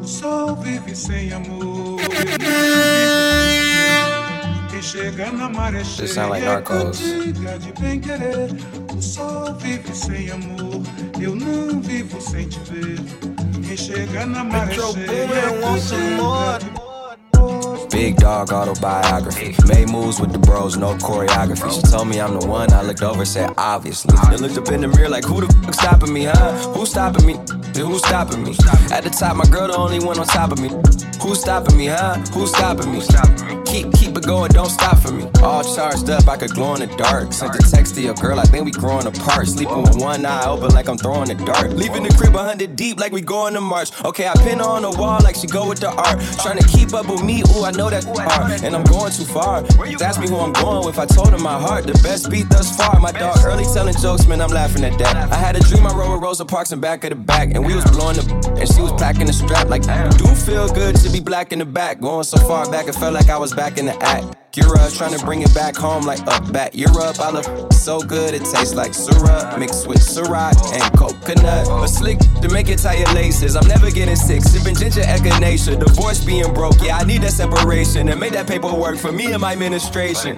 O sol vive sem amor. Quem chega na maré cheia like é de bem querer. O sol vive sem amor. Eu não vivo sem te ver. Quem chega na maré cheia é de Big dog autobiography. Made moves with the bros, no choreography. She told me I'm the one. I looked over, said obviously. Then looked up in the mirror like, who the fuck stopping me, huh? Who's stopping me? Who's stopping me? At the top, my girl the only one on top of me. Who's stopping me, huh? Who's stopping me? Keep keep it going, don't stop for me. All charged up, I could glow in the dark. Sent a text to your girl, I think we growing apart. Sleeping with one eye open like I'm throwing a dart. Leaving the crib a hundred deep like we going to March. Okay, I pin on the wall like she go with the art. Trying to keep up with me, ooh, I know that hard. And I'm going too far. Ask me who I'm going with, I told her my heart. The best beat thus far. My dog early telling jokes, man, I'm laughing at that. I had a dream I rode with Rosa Parks in back of the back. And we was blowing the and she was packing the strap like do feel good to be black in the back. Going so far back, it felt like I was back in the act. Europe, trying to bring it back home like up back Europe. I look so good, it tastes like syrup mixed with Ciroc and coconut. A slick to make it tie your laces. I'm never getting sick, sipping ginger echinacea. Divorce being broke, yeah, I need that separation and make that paperwork for me and my administration.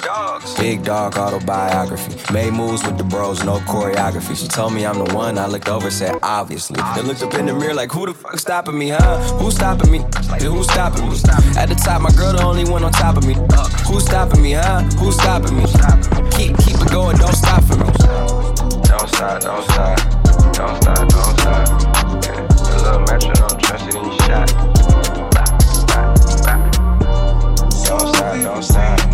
Big dog autobiography. Made moves with the bros, no choreography. She told me I'm the one. I looked over, said obviously. Then looked up in the mirror like, who the fuck is stopping me, huh? Who's stopping me? Who's stopping me? At the top, my girl the only one on top of me. Who's stopping me, huh? Who's stopping me? Keep keep it going, don't stop for me. Don't stop, don't stop, don't stop, don't stop. Yeah. A little metronome, trust it in your shot. Don't stop, don't stop,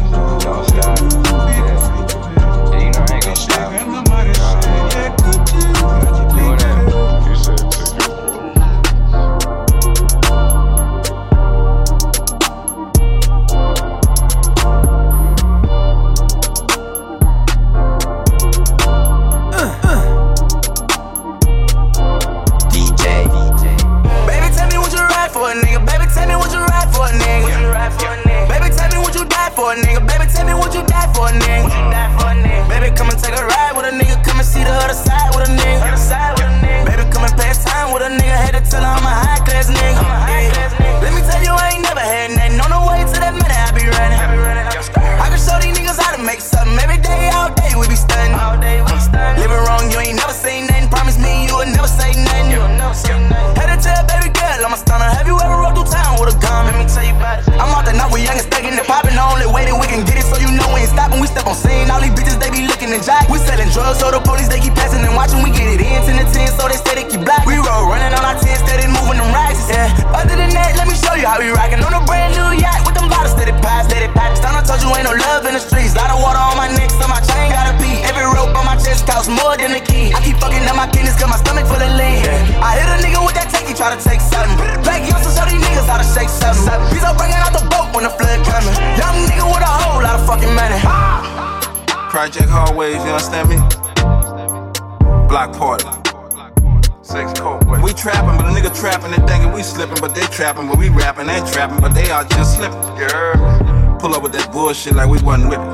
trapping, but we rapping, they trapping, but they out just slipping. Yeah. Pull up with that bullshit like we wasn't whipping.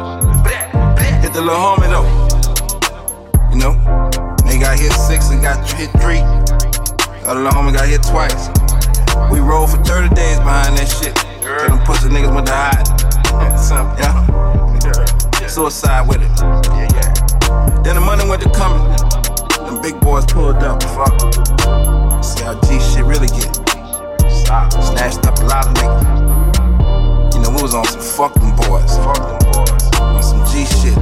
Hit the little homie though. You know, they got hit six and got hit three. Other little homie got hit twice. We rolled for 30 days behind that shit. Tell them pussy niggas went to hide. Simple. Yeah. Suicide with it. Yeah, yeah. Then the money went to coming. Them big boys pulled up. Fuck. See how G shit really get. Snatched up a lot of niggas. You know, we was on some fucking boys. On some G shit.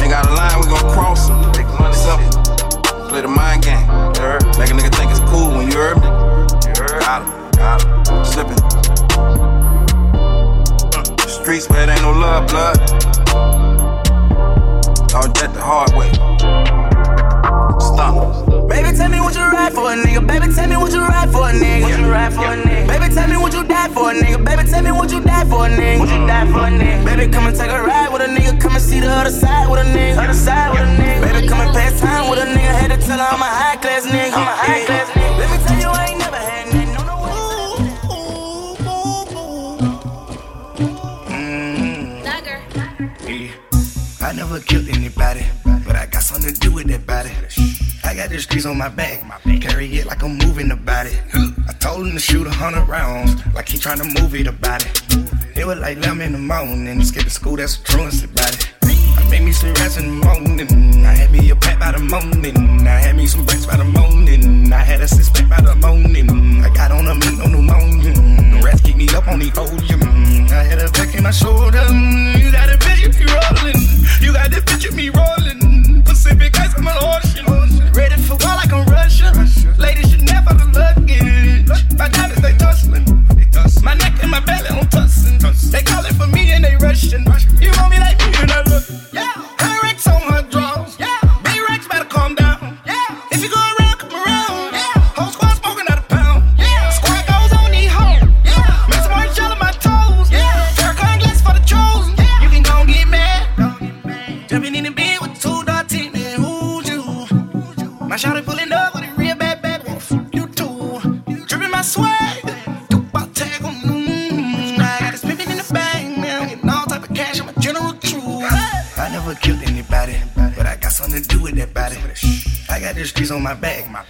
They got a line, we gon' cross them. Big money Simple. shit. Play the mind game. Make a nigga think it's cool when you heard me. Got him. Got him. Slipping. Uh, Streets where it ain't no love, blood. All that the hard way. Stop. Baby, tell me what you ride for a nigga? Baby, tell me what you ride for a nigga? Would you ride for a nigga? Baby, tell me what you die for a nigga? Baby, tell me what you die for a nigga? Would you die for a nigga? Uh, baby, come and take a ride with a nigga. Come and see the other side with a nigga. Other side with a nigga. The on my back. Carry it like I'm moving about it. I told him to shoot a hundred rounds, like he trying to move it about it. It was like 11 in the morning, skipping school, that's a truancy about it. I made me some rats in the morning. I had me a pack by the morning. I had me some bricks by the morning. I had a six pack by the morning. I got on a meat, no pneumonia. The rats keep me up on the podium. I had a back in my shoulder. You got a picture me rolling. You got the picture me rolling. Pacific ice, I'm an ocean. Like I'm Russian. Ladies should never the luggage. My diamonds, they tussling. My neck and my belly on tussin'. They calling for me and they rushing. You want me like me and I look. Yeah.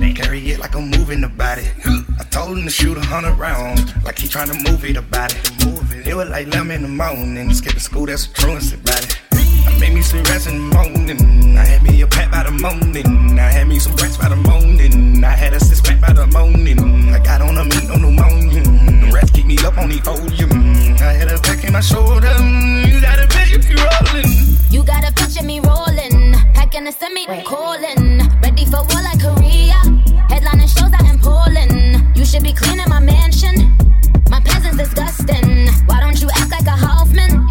On. Carry it like I'm moving about it. I told him to shoot a hundred rounds, like he trying to move it about it. It was like 11 in the morning. Skipping school, that's a truancy about it. I made me some rats in the morning. I had me a pack by the morning. I had me some brats by the morning. I had a six pack by the morning. I got on a meat, no pneumonia. The rats keep me up on the podium. I had a back in my shoulder. You got a picture me rolling. You got a picture me rolling, packing a semi calling, ready for war like Korea. Should be cleaning my mansion. My presence disgusting. Why don't you act like a Hoffman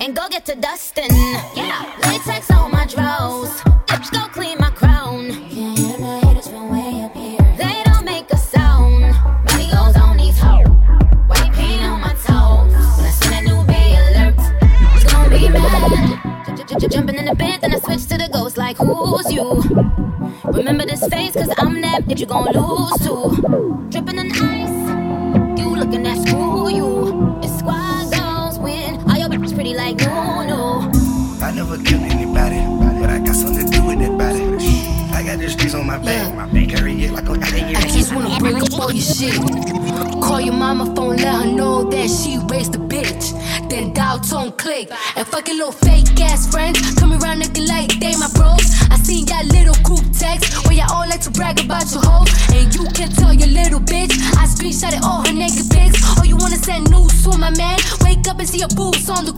and, go get to dusting? Yeah, latex on my drawers. Bitch, go clean my crown. Can't hear my haters from way up here. They don't make a sound. Money goes on these hoes. White paint on my toes. When I send new bay alert, it's gonna be mad. Jumping in the bed, then I switch to the ghost like who's you? Remember this face, cause I'm that bitch you gon' lose to. Dripping click. And fucking little fake ass friends coming around looking like they my bros. I seen that little group text where y'all all like to brag about your hoes. And you can tell your little bitch. I screenshotted all her naked pics. Oh, you wanna send news to my man? Wake up and see your boobs on the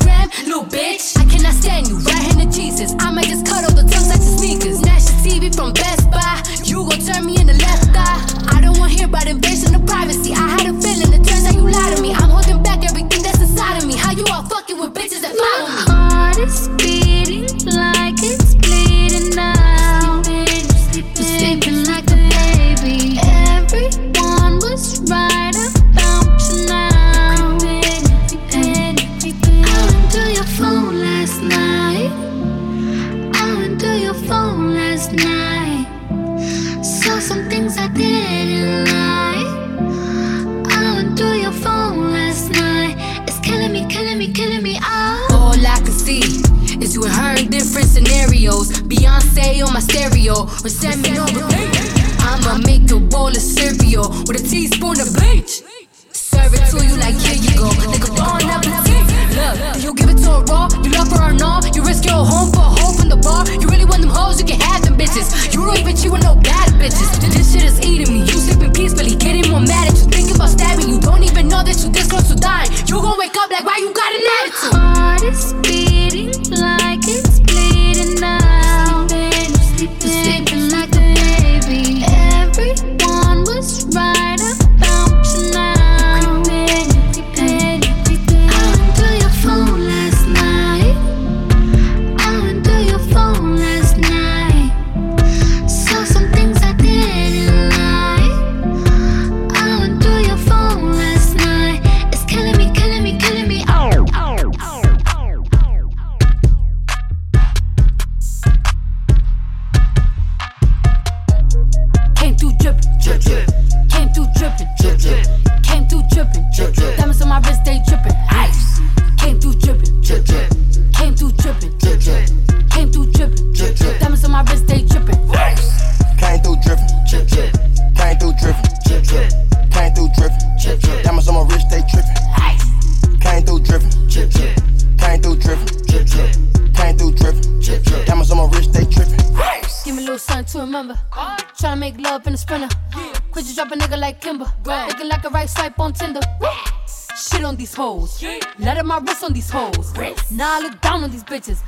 bitches.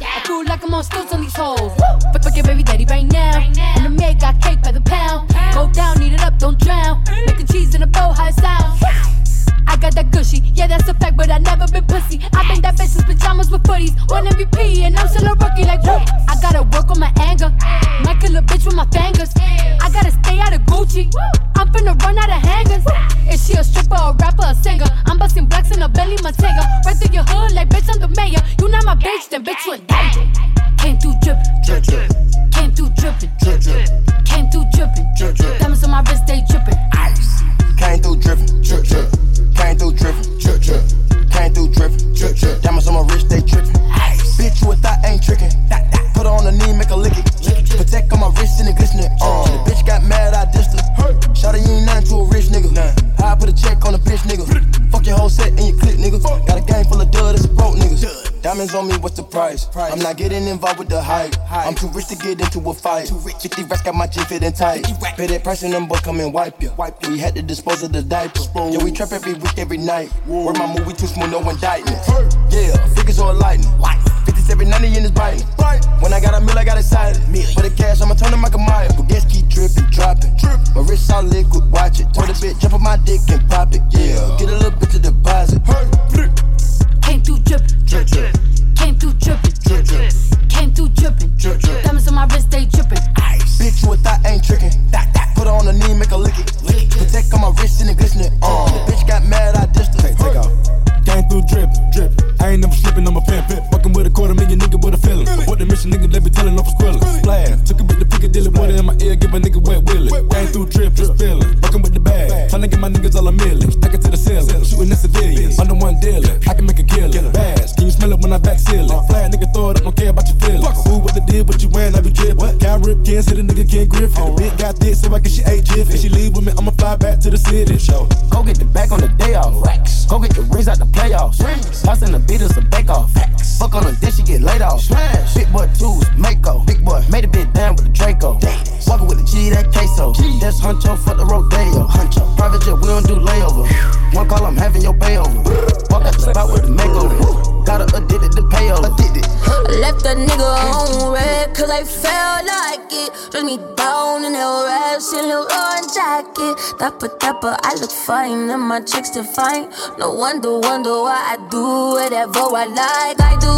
I'm too rich to get into a fight. Too rich. 50 racks got my jeans fitting tight. Pay that price and them boys come and wipe you. We had to dispose of the diaper. Yeah, we trap every week, every night. Word my movie too smooth, no indictments. Yeah, figures on lightning. 57, 90 in his biting. When I got a meal, I got excited. For the cash, I'ma turn to Michael Myers. But gas keep dripping, dropping. My wrist all liquid, watch it. Told the bitch, jump on my dick and pop it. Yeah, Dapper, dapper, I look fine, and my chicks define. No wonder, wonder why I do whatever I like. I do.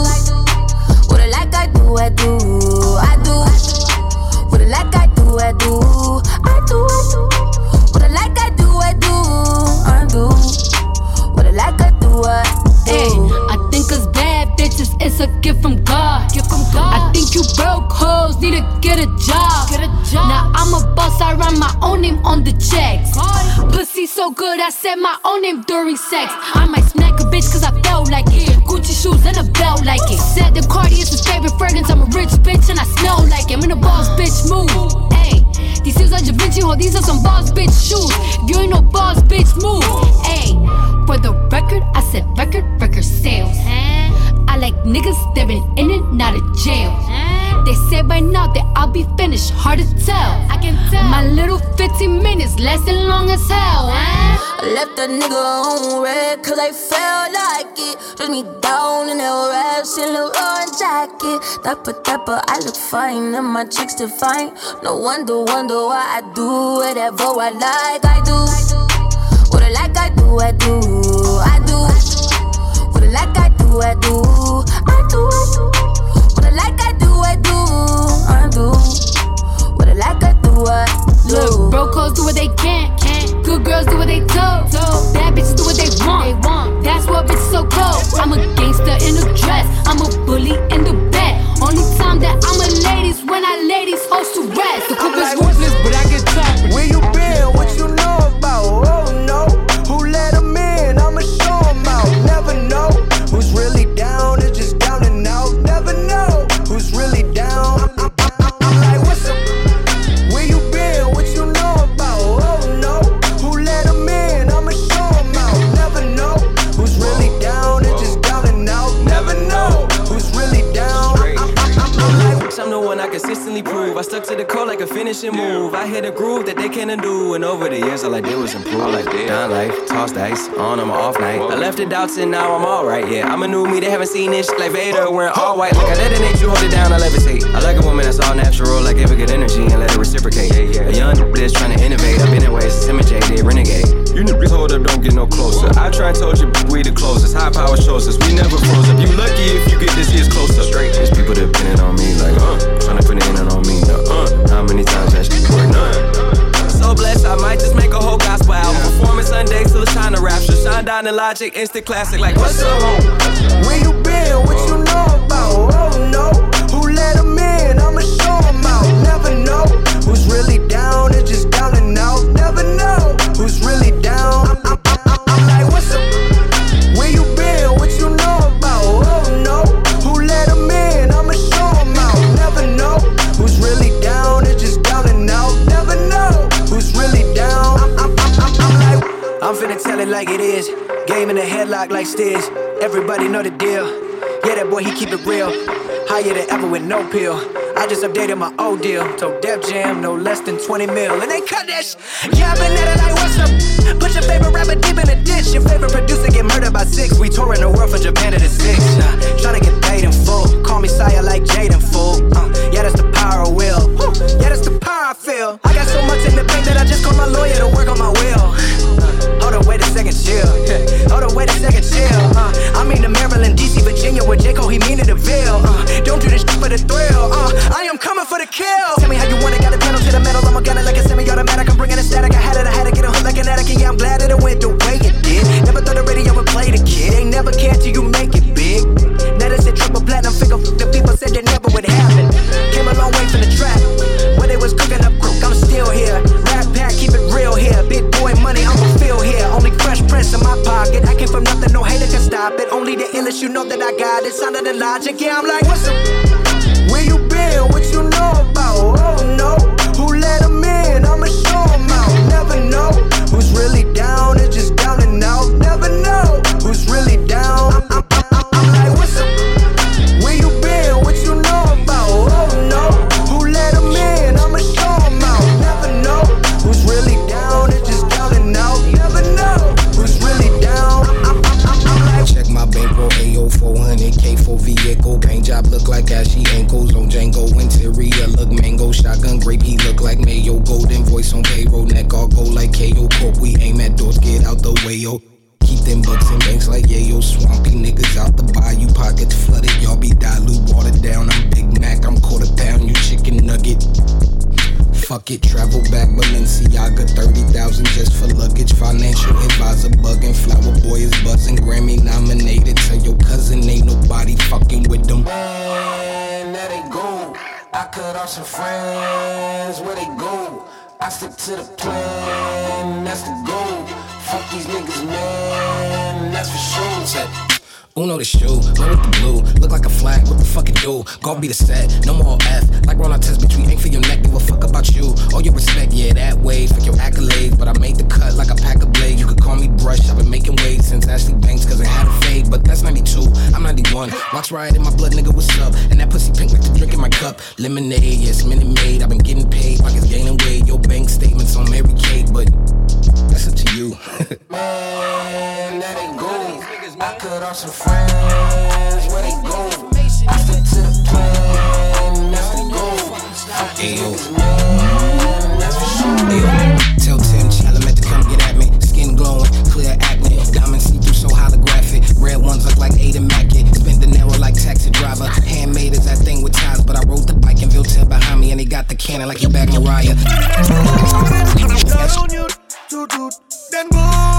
What I like, I do, I do. I do. What I like, I do, I do. I do, I do. What I like, I do, I do. I do. What I like, I do, I do. Hey, I think us bad bitches, it's a gift from God. You broke hoes need to get a job. Get a job. Now I'm a boss, I write my own name on the checks. Pussy so good, I said my own name during sex. I might smack a bitch cause I felt like it. Gucci shoes and a belt like it. Said the Cardi is his favorite fragrance. I'm a rich bitch and I smell like it. I'm in a boss bitch move. Hey, these shoes are Da Vinci, these are some boss bitch shoes. If you ain't no boss bitch move. Hey, for the record, I said record, record sales. I like niggas that been in and out of jail. They say by now that I'll be finished, hard to tell. I can tell. My little 15 minutes lasting long as hell. I left that nigga on red, cause I felt like it. Dress me down in that red Saint Laurent jacket. Dapper, dapper, I look fine, and my chicks define. No wonder, wonder why I do whatever I like. I do. What I like, I do, I do. I do. What I like, I do, I do. I do, do. What I like, I do, I do. I do. What I like, I do, I do. Look, broke hoes do what they can. can. Good girls do what they do. Bad bitches do what they want. They want. That's what bitches so cold. I'm a gangster in a dress. I'm a bully in the bed. Only time that I'm a ladies when I lay these hoes to rest. The coupe is ruthless, but I stuck to the code like a finishing move. I hit a groove that they can't undo. And over the years, all I did was improve. Like down life, toss dice, on on my off night. I left the doubts and now I'm alright. Yeah, I'm a new me. They haven't seen this like Vader wearing all white. Like I detonate you, hold it down, I levitate. I like a woman that's all natural, like give her good energy and let her reciprocate. Yeah, yeah. A young that's trying to innovate. I've been in ways to imitate, they renegade. You niggas hold up, don't get no closer. I try and told you we the closest. High power shows us, we never froze up. You lucky if you get this year's closer. Straight, there's people depending on me, like uh, trying to put it in on me. How many times that shit work? None. So blessed, I might just make a whole gospel album. Performing Sundays till it's time to rapture. Shine down the logic, instant classic. Like what's up, home? Where you been? What you know about? Oh no, who let him in? I'ma show him out. Never know who's really down and just down and out. Never know who's really down. I'm, I'm, I'm, it like it is. Game in the headlock like Stiz. Everybody know the deal. Yeah, that boy, he keep it real. Higher than ever with no pill. I just updated my old deal. Told Def Jam no less than 20 mil. And they cut that sh- Yeah, I've been at it like, what's up? Put your favorite rapper deep in the ditch. Your favorite producer get murdered by six. We touring the world from Japan to the six. Uh, tryna get paid in full. Call me sire like Jaden fool. Uh, yeah, that's the power of will. Woo. Yeah, that's the power I feel. I got so much in the bank that I just called my lawyer to work on my will. Hold up, wait a second, chill. Hold up, wait a second, chill. Uh, I mean the Maryland, DC, Virginia, where J. Cole, he mean it a veil. Uh, don't do this for the thrill. Uh, I am coming for the kill. Tell me how you want it, got a pedal to the metal. I'm a gunner like a semi-automatic. I'm bringing the static. I had it, I had to get a hook like an addict. And yeah, I'm glad that it went the way it did. Never thought the radio would play the kid. Ain't never cared till you make it big. Now they said triple platinum figure. The people said that never would happen. Came a long way from the trap. In my pocket. I came from nothing, no hater can stop it. Only the illest, you know that I got it. Sound of the logic, yeah, I'm like, what's up? Where you been? What you know about? Oh no, who let in? I'ma show out. Never know who's really down and just down and out. Never know who's really down. I'm, I'm, I'm, Voice on payroll. Neck all gold like KO. Corp, we aim at doors, get out the way, yo. Keep them bucks in banks like yeah, yo. Swampy niggas out the bayou. Pockets flooded, y'all be dilute. Watered down, I'm Big Mac. I'm quarter pound, you chicken nugget. Fuck it, travel back Balenciaga, 30,000 just for luggage. Financial advisor bugging, flower boy is buzzing. Grammy nominated. Tell your cousin ain't nobody fucking with them. Man, there they go. I cut off some friends, where they go? I stick to the plan, that's the goal. Fuck these niggas, man, that's for sure. Check. Uno the shoe, man with the blue, look like a flag, what the fuck it do? Go be the set, no more F, like run on test, bitch, we ain't for your neck, give a fuck about you. All your respect, yeah, that way, fuck your accolades, 91. Watch riot in my blood, nigga, what's up? And that pussy pink like the drink in my cup. Lemonade, yes, Minute Maid, I've been getting paid, pockets gaining weight. Your bank statements on Mary Kate, but that's up to you. Man, there they go. I cut off some friends, where they go? I stick to the plan, that's the goal. Fuck these niggas, man, that's for sure. Ayo, tell Tim Chalamet to come get at me. Skin glowing, clear acne. Diamonds see through so holographic. Red ones look like Ada Mackett. Like taxi driver. Handmade is that thing with ties, but I rode the bike and Viltel behind me, and he got the cannon like he back Mariah. Then boot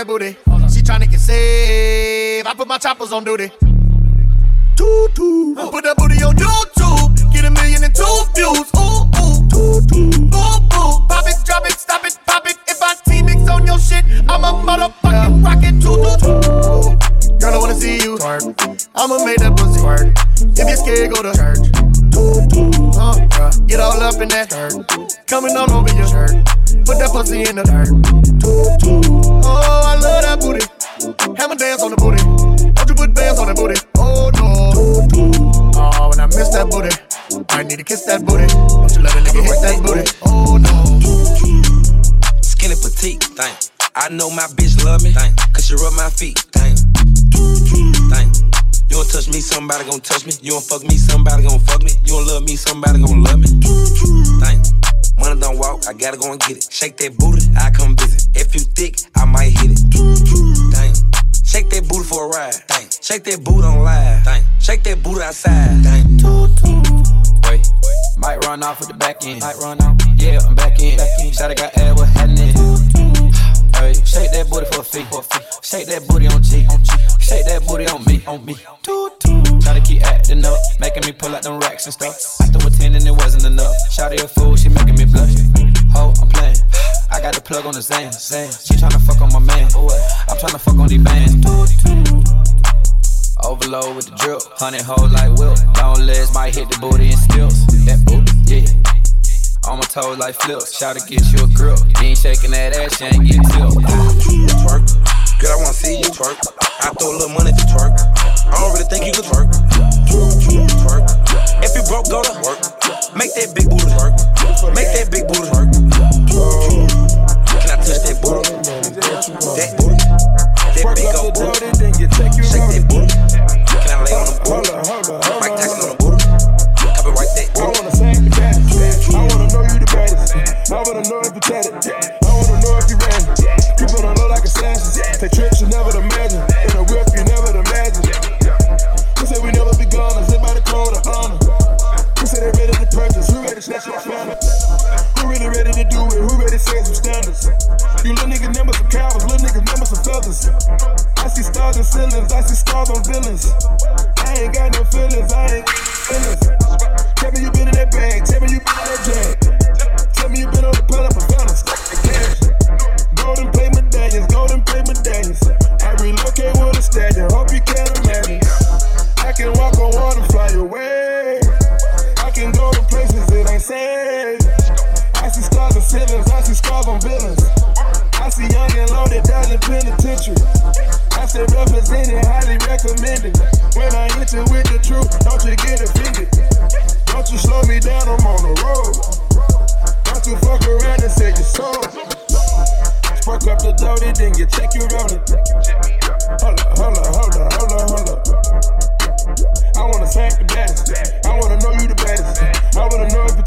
that booty. She tryna get saved. I put my choppers on duty. Toot toot. Put that booty on YouTube. Get a million and two views. Ooh ooh. Toot toot. Boom boom. Pop it, drop it, stop it, pop it. If I team mix on your shit, I'm a motherfucking rocket. Toot toot. Girl, I wanna see you. I'ma make that pussy work. If you're scared, go to church. Uh, get all up in that dirt. Coming all over your shirt. Put that pussy in the dirt. Me. You don't fuck me, somebody gon' fuck me. You don't love me, somebody gon' love me. Thing. Money don't walk, I gotta go and get it. Shake that booty, I come visit. If you thick, I might hit it. Dang. Shake that booty for a ride. Dang. Shake that booty on live. Dang. Shake that booty outside. Dang. Wait, might run off with the back end. Might run off. Yeah, I'm back in. Back in. Shot got air, what happening? Hey, shake that booty for a fee. Shake that booty on G. Shake that booty on me. On me. Try to keep acting up, making me pull out them racks and stuff. I threw a 10 and it wasn't enough. Shotty a fool, she making me blush. Ho, I'm playing. I got the plug on the Zan. She tryna fuck on my man. I'm tryna fuck on these bands. Overload with the drip, honey hold like Will. Long legs might hit the booty and stills. That booty, yeah. On my toes like flips, shout to get you a grip. You ain't shaking that ass, you ain't getting tilt. Twerk, girl, I wanna see you twerk. I throw a little money to twerk. I don't really think you could twerk. Twerk. If you broke, go to work. Make that big booty work. Make that big booty work. Can I touch that booty? That booty. That big old booty. Shake that booty. Can I lay on the booty? Mike Tyson on the booty. Copyright that I wanna say the baddest. I wanna know you the baddest. I wanna know if you tatted. I Stars and ceilings, I see scars on villains. I ain't got no feelings, I ain't feelings. Tell me you been in that bag, tell me you been in that jag. Tell me you been on the pedal for fellas. Golden plate medallions, golden plate medallions. I relocate with a stallion, hope you can imagine. I can walk on water, fly away. I can go to places it ain't safe. I see stars and ceilings, I see scars on villains. I see young and loaded down in penitentiary. I represented, highly recommended. When I hit you with the truth, don't you get offended. Don't you slow me down, I'm on the road. Don't you fuck around and say you sold. Spark up the doty, then you check your rolling. Hold up, hold up, hold up, hold up, hold up. I wanna thank the baddest. I wanna know you the baddest. I wanna know if you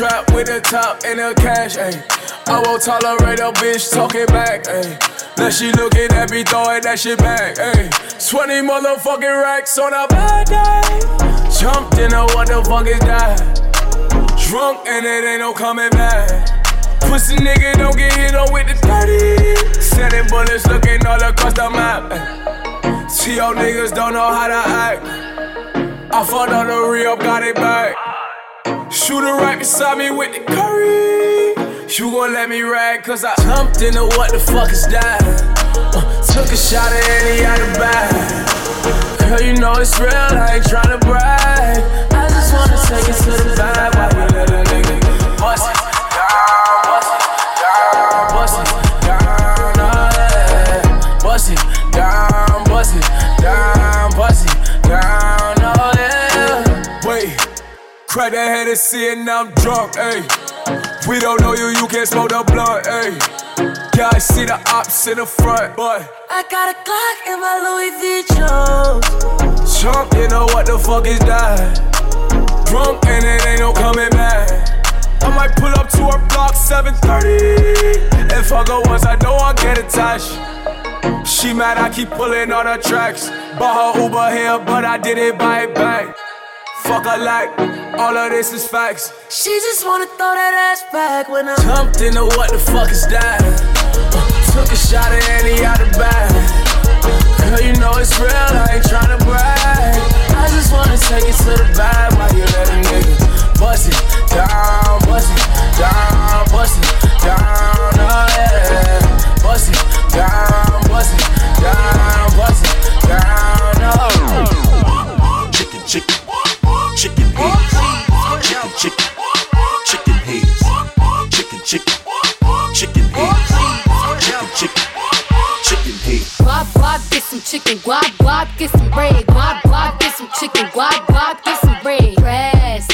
trap with the top and the cash, ayy. I won't tolerate a bitch talking back, ayy. Now she looking at me throwing that shit back, ayy. 20 motherfucking racks on a bad day. Jumped in a what the fuck is that? Drunk and it ain't no coming back. Pussy nigga don't get hit on with the 30. Sending bullets looking all across the map. See y'all niggas don't know how to act. I fought on the re-up, got it back. Shooter right beside me with the curry. You gon' let me rag, cause I jumped into what the fuck is that? Uh, took a shot at any out the bag. Girl, you know it's real, I ain't tryna brag. I just wanna take it to the bag while you let a Crack that head and see it, now I'm drunk, ayy. We don't know you, you can't smoke the blunt, ayy. Yeah, I see the ops in the front, but I got a Glock in my Louis V Jones. Jump, you know what the fuck is that? Drunk and it ain't no coming back. I might pull up to her block 730. If I go once, I know I'll get attached. She mad, I keep pulling on her tracks. Bought her Uber here, but I didn't buy it back. Fuck I like, all of this is facts. She just wanna throw that ass back when I Jumped into what the fuck is that? Uh, took a shot at any out the bag. Girl, you know it's real, I ain't tryna brag. I just wanna take it to the bag while you let a nigga bust it down, bust it down, bust it down, oh yeah. Bust it down, bust it down, bust it down, oh. Chicken, chicken, chicken heads. Chicken, chicken, chicken heads. Chicken, chicken, chicken heads. Chicken, chicken, chicken heads. Guap, guap, get some chicken. Guap, guap, get some bread. Guap, guap, get some chicken, guap, guap, get some bread. Grass,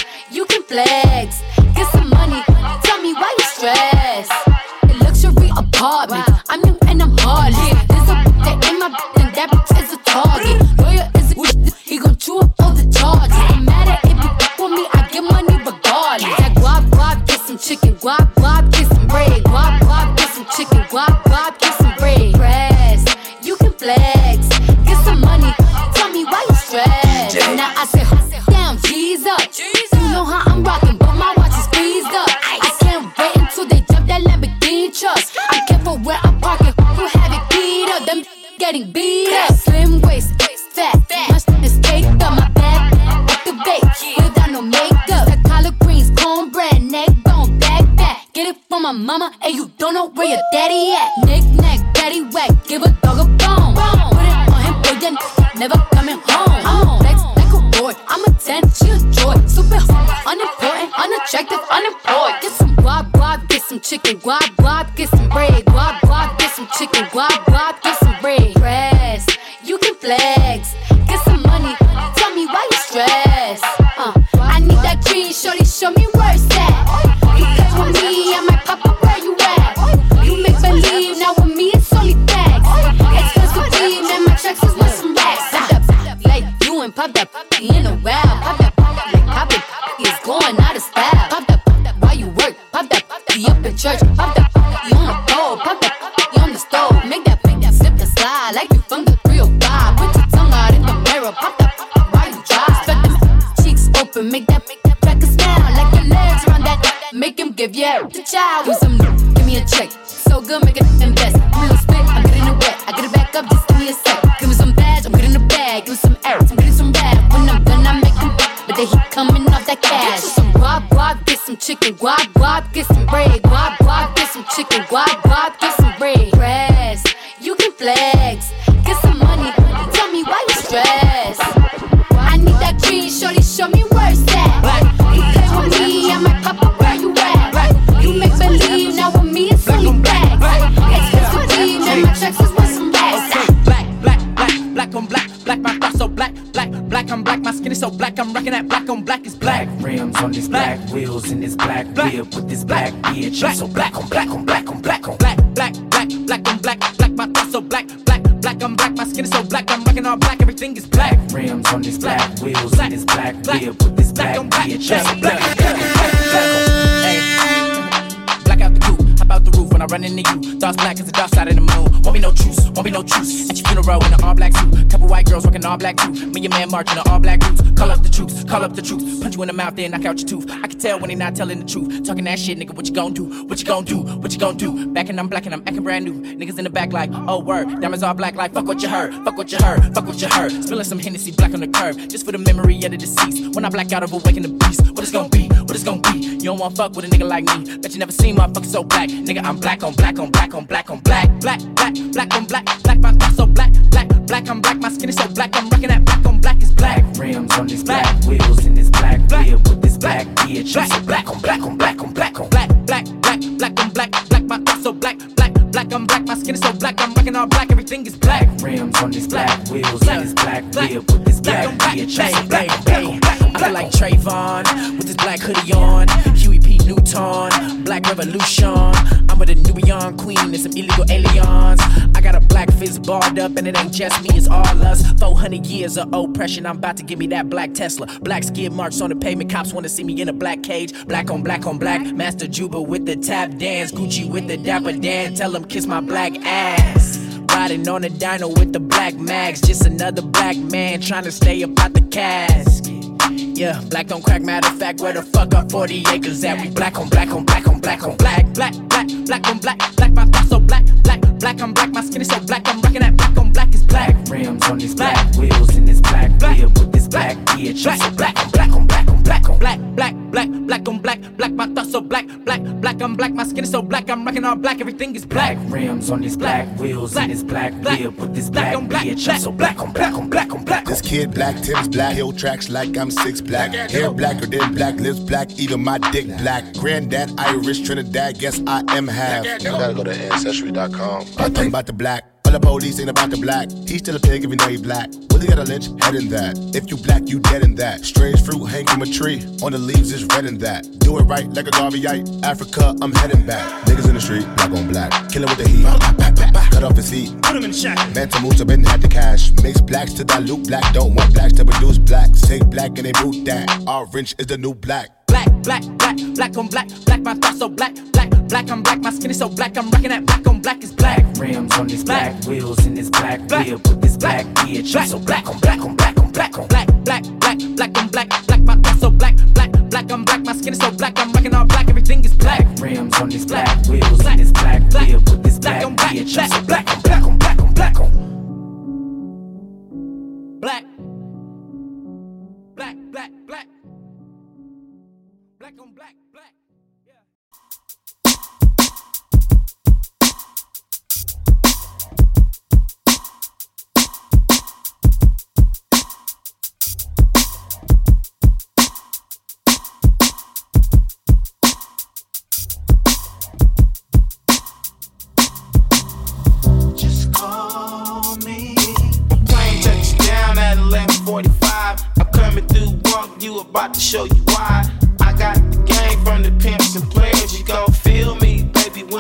on these black wheels in this black whip with this black bitch. I'm so black on black on black on black on black, black, black, black on black, black, my thoughts so black, black, black, I'm black, my skin is so black, I'm rocking all black, everything is black. rims on these black wheels in this black whip with this black bitch. I'm so black on black black black black out the coupe, hop out the roof when I run into you. Thoughts black as the dark side of the moon. Won't be no truce, won't be no truce. At your funeral in an all black suit. White girls rocking all black too. Me and man marching in all black boots. Call up the troops, call up the troops. Punch you in the mouth, then knock out your tooth. I can tell when they not telling the truth. Talking that shit, nigga, what you gon' do? What you gon' do? What you gon' do? Back and I'm black and I'm acting brand new. Niggas in the back like, oh word. Diamonds all black like, fuck what you heard. Fuck what you heard. Fuck what you heard. Spilling some Hennessy black on the curb. Just for the memory of the deceased. When I black out of awaken the beast. What it's gon' be? What it's gon' be? You don't wanna fuck with a nigga like me. Bet you never seen motherfuckers so black. Nigga, I'm black on black on black on black on black. Black, black, black on black. Black, my thoughts so black. Black, black, I'm black. My skin is so black. I'm rocking that black on black is black. rims on these black wheels in this black whip with this black bitch. I'm so black on black on black on black on black, black, black, black on black. Black, black. my thoughts so black. Black, black, I'm black. My skin is so black. I'm rocking all black. Everything is black. rims on these black wheels in this black whip with this black bitch. I'm so black on black on black on black on black. I feel like Trayvon with this black hoodie on. Huey P. Newton, Black Revolution. I'm with a Nubian queen and some illegal aliens. I got a black fist balled up, and it ain't just me, it's all us. 400 years of oppression, I'm about to give me that black Tesla. Black skid marks on the pavement, cops wanna see me in a black cage. Black on black on black, Master Juba with the tap dance, Gucci with the dapper Dan. Tell him kiss my black ass. Riding on a dino with the black mags, just another black man trying to stay up out the casket. Yeah, black don't crack. Matter of fact, where the fuck are 40 acres at? We black on black on black on black on black, black, black, black on black, black. My thoughts so black, black, black. I'm black. My skin is so black. I'm rocking that black on black is black. rims on these black wheels in this black whip with this black bitch. I'm so black on black on black on black on black, black, black, black on black, black. My thoughts so black, black, black. I'm black. My skin is so black. I'm rocking all black. Everything is black. rims on these black wheels in this black whip with this black bitch. I'm so black on black on black on black. This kid black, Tim's black, hill tracks like I'm six black. Hair blacker than black, lips black, even my dick black. Granddad Irish, Trinidad, guess I am half. You gotta go to ancestry.com. I think about the black. All the police ain't about the black. He's still a pig even though he black. Willie got a lynch, head in that. If you black, you dead in that. Strange fruit hang from a tree. On the leaves is red in that. Do it right like a Garveyite. Africa, I'm heading back. Niggas in the street, black on black. Killing with the heat. Cut off his feet. Put him in shack. Man to move to bend had the cash. Makes blacks to dilute black. Don't want blacks to produce blacks. Take black and they boot that. Orange is the new black. Black, black, black, black on black, black, my thoughts so black, black, black, I'm black, my skin is so black, I'm rocking that black on black is black. Rims on this black, wheels in this black, wheel, put this black, bitch, black, so black on black on black on black on black, black, black, black on black, black, my thoughts so black, black, black, I'm black, my skin is so black, I'm rocking all black, everything is black. Rims on this black, wheels in this black, wheel, put this black, on black, bitch, black, so black on black on black on black on black, black, black, walk you about to show you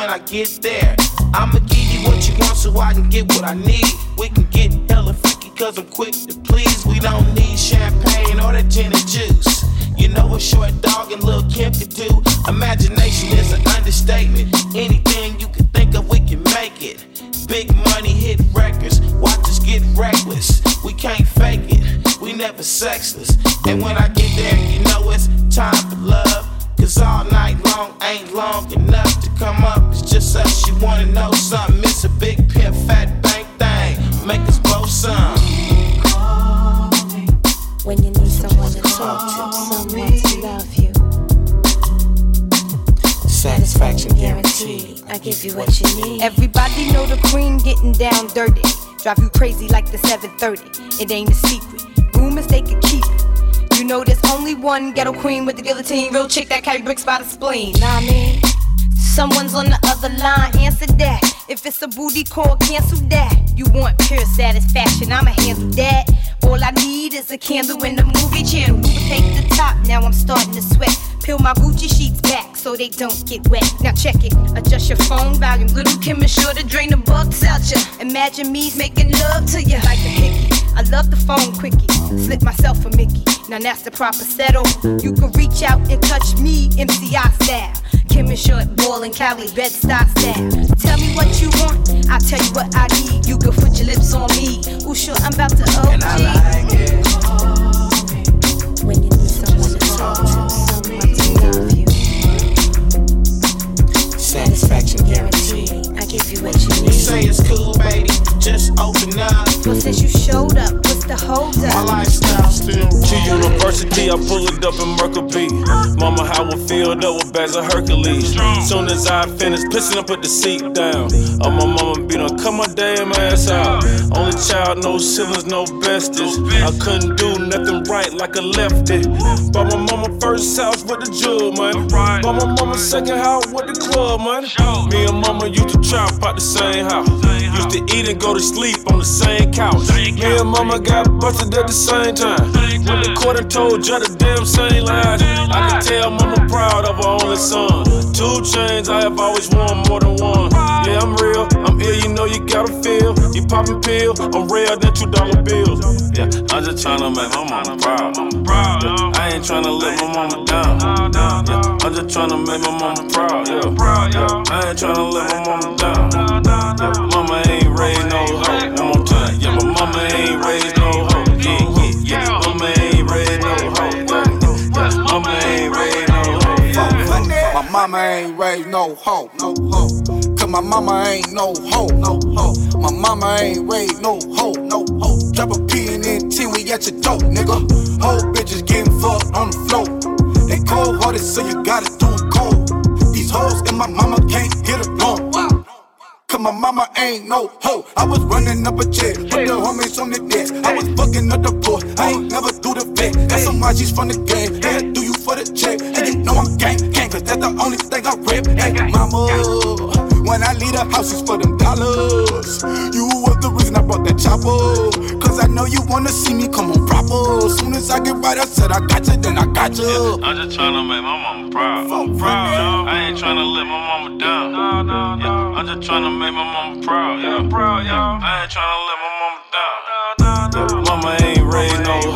when I get there. I'ma give you what you want so I can get what I need. We can get hella freaky cause I'm quick to please. We don't need champagne or that gin and juice. You know what short dog and Lil Kim can do. Imagination is an understatement. Anything you can think of, we can make it. Big money hit records, watch us get reckless. We can't fake it, we never sexless. And when I get there, you know it's time for love. Cause all night long ain't long enough to come up. It's just us, you wanna know something. It's a big pimp, fat bank thing. Make us blow some. When you need someone to talk to, someone to love you. Satisfaction guaranteed. I give you what you need. Everybody know the queen getting down dirty. Drive you crazy like the 730. It ain't a secret. Rumors they could keep it. You know there's only one ghetto queen with the guillotine. Real chick that carry bricks by the spleen. Nah, I mean, someone's on the other line. Answer that. If it's a booty call, cancel that. You want pure satisfaction? I'ma handle that. All I need is a candle in the movie channel. Take the top? Now I'm starting to sweat. Peel my Gucci sheets back so they don't get wet. Now check it. Adjust your phone volume. Little Kim is sure to drain the bucks out ya. Imagine me making love to you like a hickey. I love the phone quickie. Slip myself a Mickey. Now that's the proper settle. You can reach out and touch me, MCI style. Kim is short, ball and Cali, bed style style. Tell me what you want, I'll tell you what I need. You can put your lips on me. Ooh, sure, I'm about to OG. And I like it. When you need someone to talk to, someone to love you. Satisfaction guaranteed. I give you what you You say it's cool, baby. Just open up. Well, since you showed up, what's the hold up? My lifestyle still To university, I pull it up in Mercury. Mama, how I filled up with bags of Hercules. Soon as I finish pissing, I put the seat down. Oh, my mama be on, cut my damn ass out. Only child, no siblings, no besties. I couldn't do nothing right like a lefty. Bought my mama first house with the jewel money. Bought my mama second house with the club money. Me and mama used to trap out the same house. Used to eat and go to sleep on the same couch. Me and mama got busted at the same time. When the court and told Judge the damn same lies. I can tell mama proud of her only son. Two chains, I have always worn more than one. Yeah, I'm real, I'm ill, you know you gotta feel. You poppin' pill, I'm rare than two dollar bills. Yeah, I'm just tryna make my mama proud. Yeah, I ain't tryna let my mama down. Yeah, I'm just tryna make my mama proud. Yeah, yeah, I ain't tryna let my mama down. Yeah, mama ain't raised no hoe. One more time. Yeah, my mama ain't raised mama ain't raised no hoe, no hoe. Cause my mama ain't no hoe, no hoe. My mama ain't raised no hoe, no hoe. Drop a P and T, we at your dope, nigga. Whole bitches getting fucked on the floor. They cold hearted, so you gotta do it cold. These hoes and my mama can't hit a bone. Cause my mama ain't no hoe. I was running up a check with the homies on the desk. I was fucking up the boy. I ain't never do the vet. Got some she's from the game. Hey, do you for the check? And you know I'm gang, cause that's the only thing I rip. Hey, mama, when I leave the house, it's for them dollars. You was the reason I brought that chopper. Cause I know you wanna see me come on proper. Soon as I get right, I said I got you, then I got you. Yeah, I'm just tryna make my mama proud. So proud. I ain't tryna let my mama down. No, no, no. Yeah, I'm just tryna make my mama proud. Yeah, proud, yeah. I ain't tryna let my mama down. No, no, no. Mama ain't raised no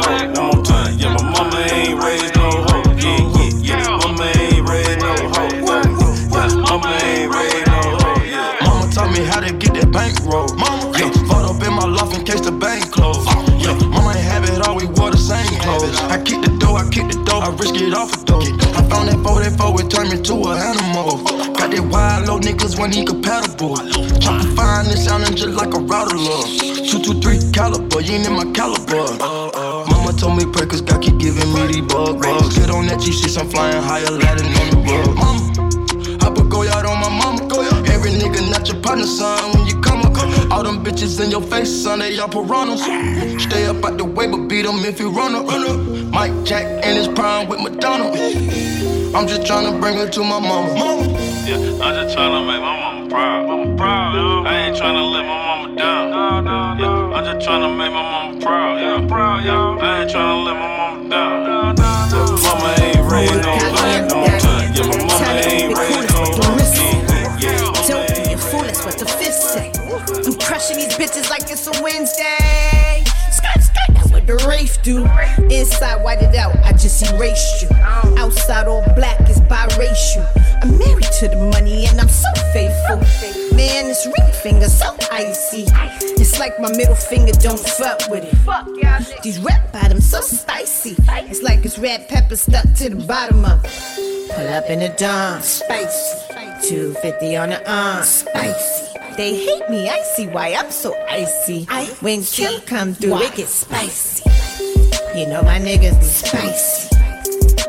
it off a door. I found that 44, it turned me to an animal. Got that wild low niggas when he compatible. Chopper fine and sounding just like a router love. 223 caliber, you ain't in my caliber. Mama told me Perkins God keep giving me these bug bugs. Get on that G6, I'm flying higher, Latin on the rug. Mama, I put go out on my mama. Every nigga not your partner, son. When you come all them bitches in your face, son, they all piranhas. Stay up out the way, but beat them if you run up. Mike Jack in his prime with Madonna. I'm just tryna bring her to my mama. mama. Yeah, I'm just tryna make my mama proud. Mama proud. I ain't tryna let my mama down. No, no, no. Yeah, I'm just tryna make my mama proud. Yeah, proud. Yeah, I ain't tryna let my mama down. No, no, no. Mama ain't raised no hoe. No time. Yeah, my mama ain't raised I'm these bitches like it's a Wednesday. Skirt, skirt, that's what the Wraith do. Inside, white it out, I just erased you. Outside, all black is biracial. I'm married to the money and I'm so faithful. Man, this ring finger so icy. It's like my middle finger don't fuck with it. These red bottoms so spicy. It's like it's red pepper stuck to the bottom of it. Pull up in the dawn, spicy. 250 on the arm, spicy. They hate me, I see why I'm so icy. When Kim come through, it gets spicy. You know my niggas be spicy.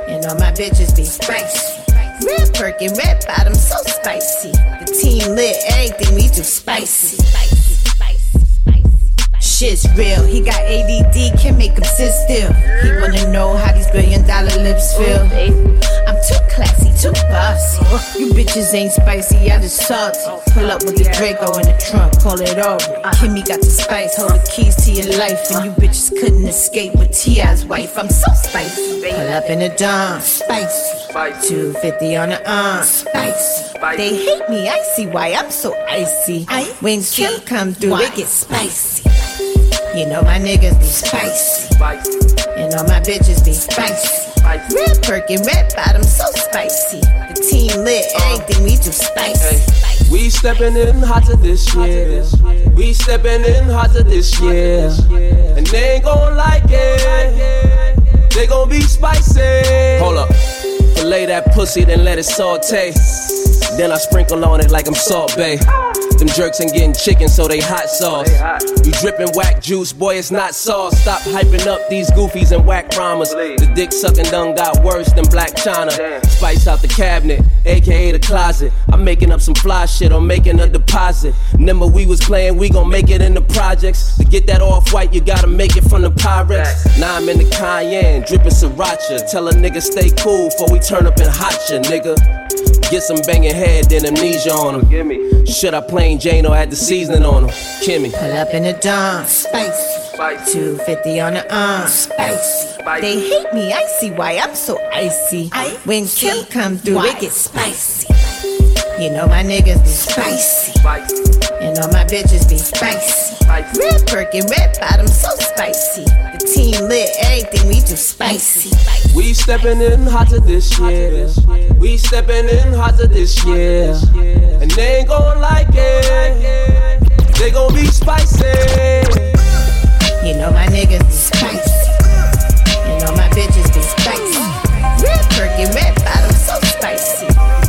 You know my bitches be spicy. Red Birkin, red bottom, so spicy. The team lit, everything we do spicy. Shit's real, he got ADD, can't make him sit still. He wanna know how these billion dollar lips feel. I'm too classy, too bossy. You bitches ain't spicy, I just salty. Pull up with the Draco in the trunk, call it over. Kimmy got the spice, hold the keys to your life. And you bitches couldn't escape with T.I.'s wife. I'm so spicy. Pull up in the dawn, spicy. 250 on the arm, spicy. They hate me, I see why I'm so icy. When Kim come through, it gets spicy. You know my niggas be spicy. You know my bitches be spicy. Red Birkin, red bottom, so spicy. The team lit, everything we do spicy. We stepping in hotter this year. We stepping in hotter this year. And they ain't gon' like it. They gon' be spicy. Hold up. Fillet that pussy, then let it saute. Then I sprinkle on it like I'm Salt Bae. Them jerks ain't getting chicken, so they hot sauce. You dripping whack juice, boy, it's not sauce. Stop hyping up these goofies and whack rhymes. The dick sucking done got worse than Blac Chyna. Spice out the cabinet, aka the closet. I'm making up some fly shit, I'm making a deposit. Remember, we was playing, we gon' make it in the projects. To get that off white, you gotta make it from the Pyrex. Now I'm in the Cayenne, dripping Sriracha. Tell a nigga stay cool before we turn up and hot ya, nigga. Get some banging head, then amnesia on him. Should I plain Jane or had the seasoning on him? Kimmy. Pull up in the dawn, spicy. 250 on the uh, arm, spicy. They hate me, I see why I'm so icy. When Kim come through, it gets spicy. You know my niggas be spicy. You know my bitches be spicy. Red Birkin, red bottom, so spicy. The team lit, everything we do spicy. We stepping in hotter this year. We stepping in hotter this year. And they ain't gon' be spicy. You know my niggas be spicy. You know my bitches be spicy. Red Birkin, red bottom, so spicy.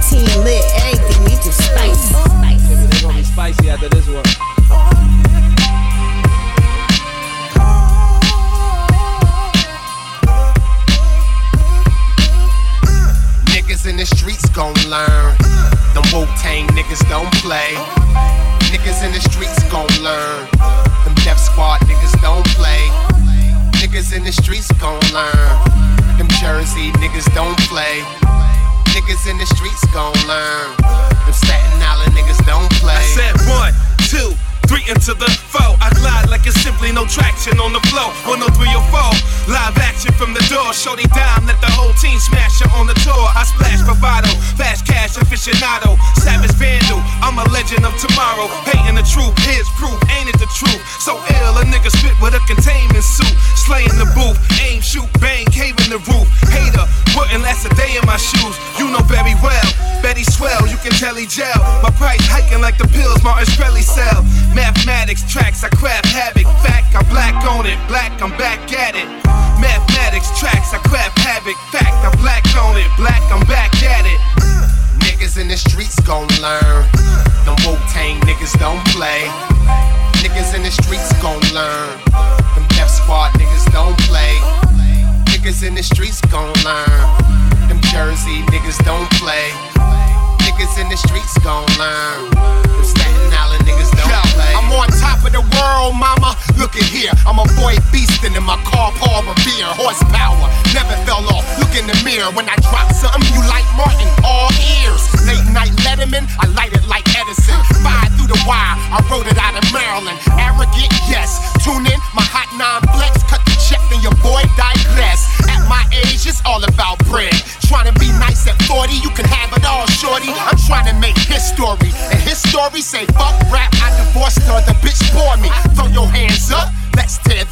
Team lit, everything we do spicy. They gon' be spicy after this one.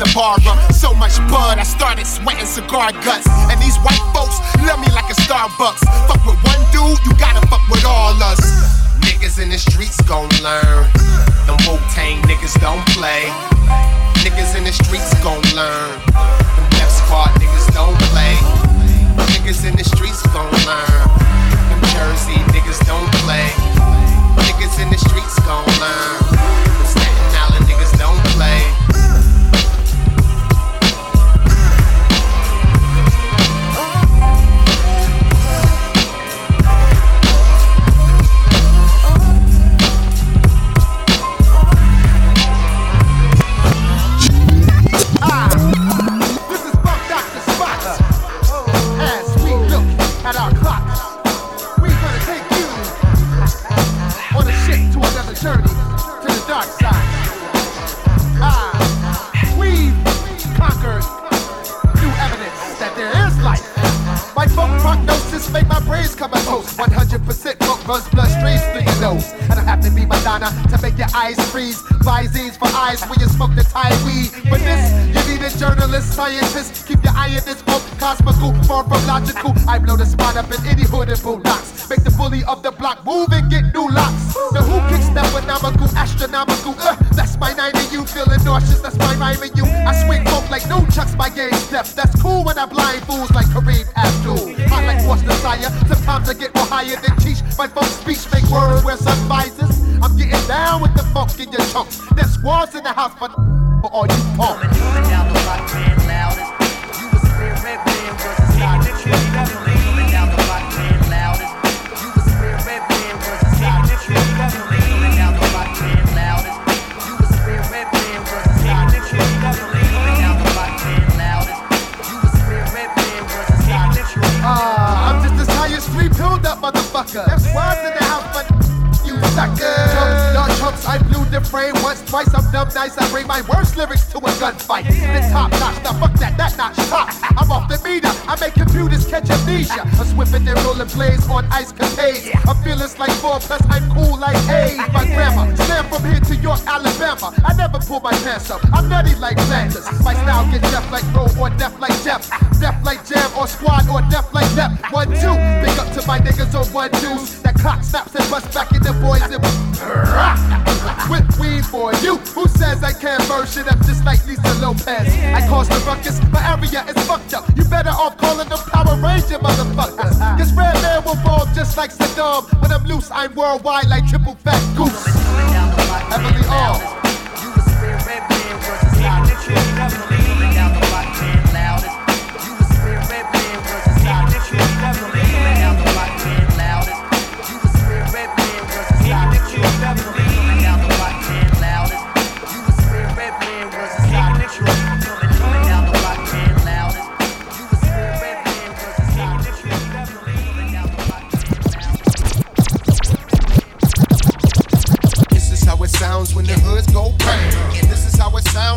The bar up. So much blood, I started sweating cigar guts. And these white folks love me like a Starbucks. Fuck with one dude, you gotta fuck with all us. Niggas in the streets gon' learn. Them Wu Tang niggas don't play. Niggas in the streets gon' learn. Them Def Squad niggas don't play. Niggas in the streets gon' learn. Them Jersey niggas don't play. Niggas in the streets gon' learn. Them Staten Island niggas don't play. Freeze. Visines for eyes when you smoke the Thai weed. But this, you need a journalist, scientist. Keep your eye in this book, cosmical, far from logical. I blow the spot up in any hood and bulldogs. Make the bully of the block move and get new locks. The who kicks that phenomenal, astronomical. Uh, that's my nine and you feeling nauseous. That's my rhyme and you. I swing folk like no chucks my game steps. That's cool when I blind fools like Kareem Abdul. Hot like Force Desire. Sometimes I get more higher than teach. My folks speech make words where some visors. Getting down with the funk in your chunks. There's squads in the house for, for all you punks. Twice. I'm dumb nice. I bring my worst lyrics to a gunfight. The top notch, now fuck that, that notch top. I'm off the meter. I make computers catch amnesia. I'm swimming and rolling blades on ice capades. I'm feeling like four plus I'm cool like eight. My grandma, slam from here to York, Alabama. I never pull my pants up. I'm nutty like Flanders. My style get deaf like Bro or deaf like Jeff. Deaf like Jam or Squad or deaf like Depp. One, two. Big up to my niggas on one, twos. Clock snaps and bust back in the boys and with weed for you. Who says I can't burn shit up just like Lisa Lopes? I cause the ruckus, my area is fucked up. You better off calling them Power Ranger motherfuckers. This red man will fall just like Saddam. When I'm loose, I'm worldwide like triple fat goose. Heavily all.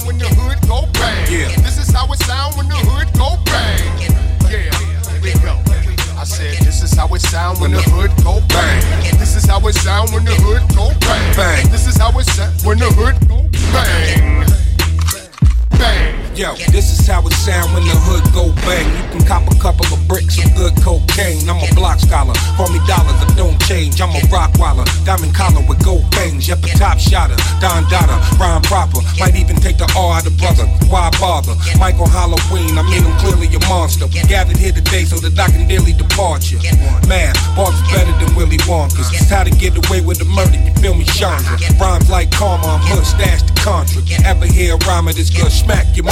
Sound when the hood go bang. Yeah. This is how it sound when the hood go bang. Yeah, here we go. I said, this is how it sound when the hood go bang. This is how it sound when the hood go bang. Bang. This is how it sound when the hood go bang. Bang. Yo, this is how it sound when the hood go bang. You can cop a couple of bricks of good cocaine. I'm a block scholar, call me dollars, I don't change. I'm a rock waller, diamond collar with gold bangs. Yep, a top shotter, Don Dada, rhyme proper. Might even take the R out of brother. Why bother? On Halloween, I mean I'm clearly a monster. We gathered here today so that I can daily depart you. Man, Bob's better than Willy Wonka's. It's how to get away with the murder, you feel me, Shonda? Rhymes like karma, I'm hood stashed the contra. Ever hear a rhyme of this good? Smack your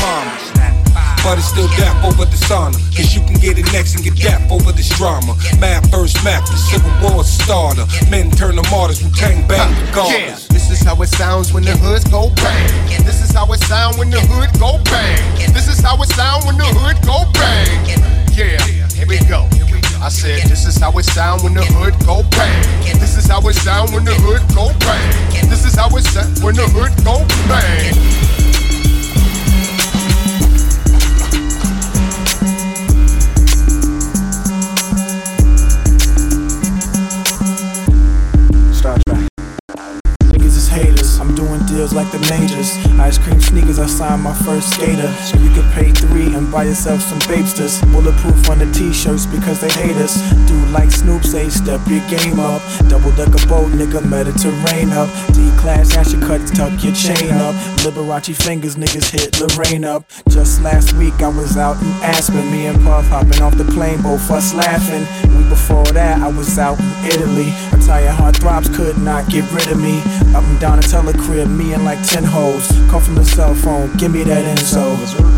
But it's still death over dishonor. Cause you can get it next and get death over this drama. Mad first map, the civil war starter. Men turn to martyrs, Tang bang Yeah, regardless. this is how it sounds when the hoods go bang. This is how it sound when the hood go bang. This is how it sound when the hood go bang. Yeah, here we go. I said this is how it sound when the hood go bang. This is how it sound when the hood go bang. This is how it sound when the hood go bang. I signed my first skater. So you can pay three and buy yourself some Bapestas. Bulletproof on the t-shirts because they hate us. Do like Snoop say, step your game up. Double decker boat, nigga, Mediterranean up. D-class, ash your cuts, tuck your chain up. Liberace fingers, niggas hit Lorraine up. Just last week I was out in Aspen. Me and Puff hopping off the plane, both us laughing. Week before that, I was out in Italy. Italian heart throbs could not get rid of me. Up and down a tele crib, me and like 10 hoes. Call from the cell phone, give me that info.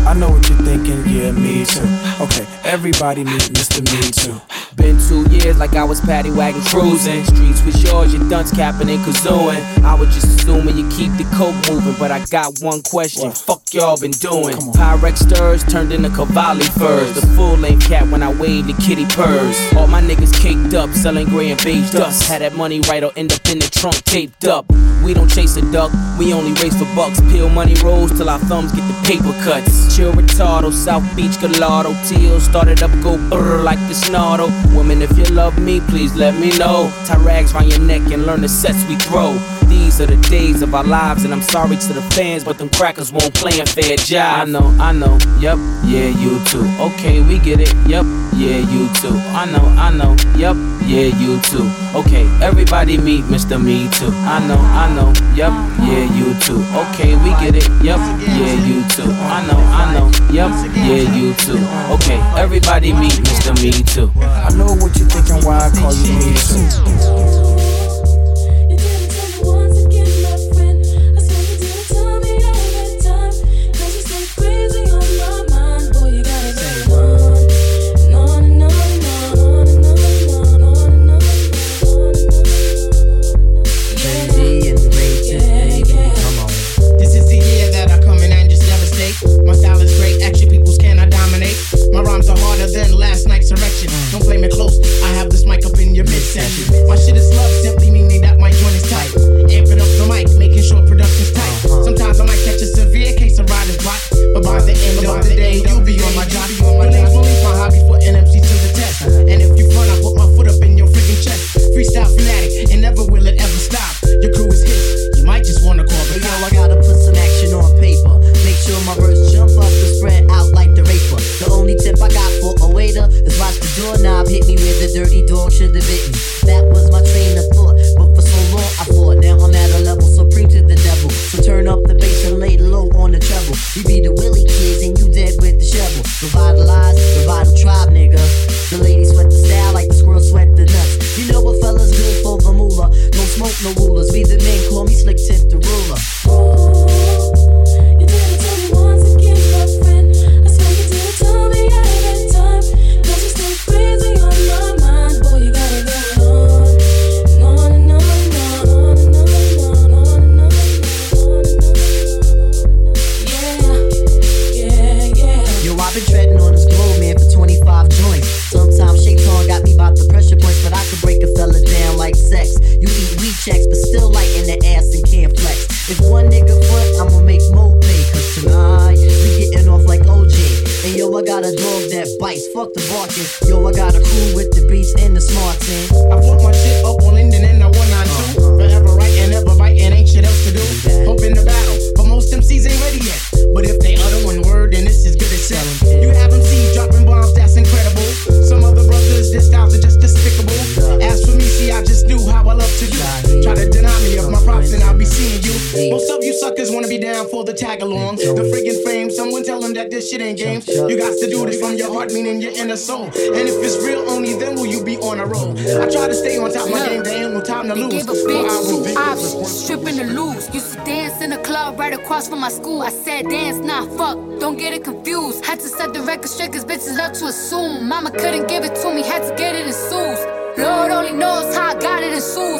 I know what you're thinking, yeah, me too. Okay, everybody meet Mr. Me Too. Been two years like I was paddy wagon cruising. Streets was yours, your dunce capping and kazooing. I was just assuming you keep the coke moving, but I got one question. What? Fuck y'all been doing? Pyrex stirs turned into Cavalli furs. The full length cat when I waved the kitty purrs. All my niggas caked up, selling gray and beige dust. Had that money right or end up in the trunk taped up. We don't chase a duck, we only race for bucks. Peel money rolls till our thumbs get the paper cuts. Chill retardo, South Beach Gallardo. Teal started up, go brr like the snarl. Woman, if you love me, please let me know. Tie rags round your neck and learn the sets we throw. These are the days of our lives, and I'm sorry to the fans, but them crackers won't play a fair job. I know, I know, yep, yeah, you too. Okay, we get it, yep, yeah, you too. I know, I know, yep, yeah, you too. Okay, everybody meet Mr. Me Too. I know, I know, yep, yeah, you too. Okay, we get it, yep, yeah, you too. I know, I know, yep, yeah, you too. Okay, everybody meet Mr. Me Too. I know what you're thinking, why I call you Me Too.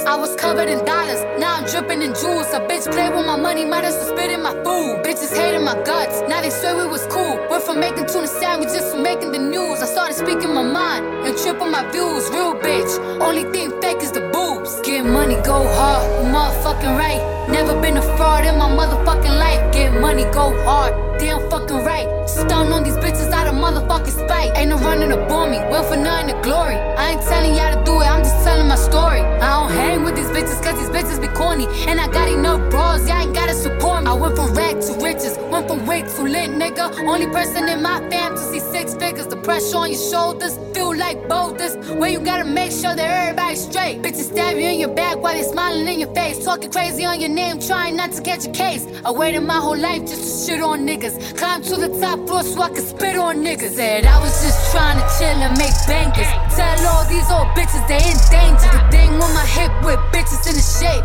I was covered in dollars, now I'm dripping in jewels. A bitch play with my money, might as well spit in my food. Bitches hating my guts, now they swear we was cool. Went from making tuna sandwiches to making the news. I started speaking my mind and tripping my views. Real bitch, only thing fake is the boobs. Get money, go hard, motherfucking right. Never been a fraud in my motherfucking life. Get money, go hard, damn fucking right. Stun on these bitches out of motherfucking spite. Ain't no running up on me, well for nothing to glory. I ain't telling y'all to do it, I'm just telling my story. I don't hang with these bitches cause these bitches be corny. And I got enough bras, y'all ain't gotta support me. I went from rag to riches, went from weight to lit, nigga. Only person in my fam to see six figures. The pressure on your shoulders feel like boulders. Where you gotta make sure that everybody's straight. Bitches stab you in your back while they smiling in your face. Talking crazy on your name, trying not to catch a case. I waited my whole life just to shit on niggas. Climb to the top floor so I can spit on niggas. Said I was just trying to chill and make bangers. Tell all these old bitches they in danger. The thing on my hip with bitches in the shape.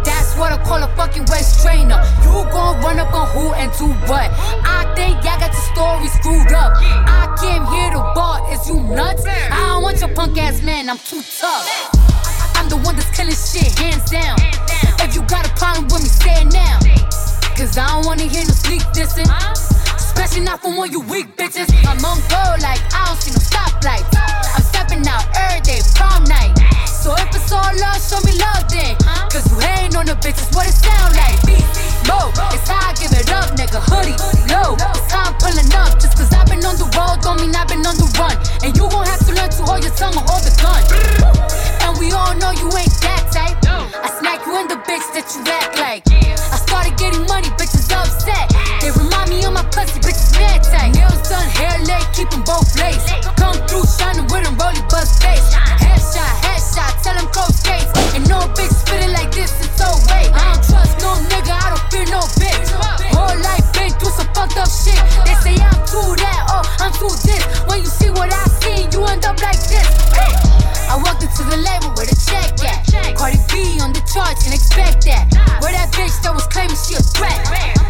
That's what I call a fucking waist trainer. You gon' run up on who and do what? I think y'all got your story screwed up. I came here to bar, is you nuts? I don't want your punk ass man, I'm too tough. I'm the one that's killing shit, hands down. If you got a problem with me, say it now. Cause I don't wanna hear no sneak dissing. Especially not from one you weak bitches. I'm on go like I don't see no stoplights. I'm stepping out every day, prom night. So if it's all love, show me love then. Cause you hating on the bitches, what it sound like? Low, it's how I give it up, nigga. Hoodie, low, it's how I'm pulling up. Just cause I've been on the road, don't mean I've been on the run. And you gon' have to learn to hold your tongue or hold the gun. And we all know you ain't that type. I smack you in the bitch that you act like. I started getting money, bitches upset. They remind me of my pussy, bitches mad tight. Nails done, hair laid, keeping both laced. Come through shining with a rolly buzz face. Headshot, headshot, tell them close skates. And no bitch spitting like this, it's so wait. I don't trust no nigga, I don't fear no bitch. Whole life been through some fucked up shit. They say I'm too that, oh, I'm too this. When you see what I see, you end up like this. I walked into the label with a check at. Cardi B on the charts and expect that. Where that bitch that was claiming she a threat.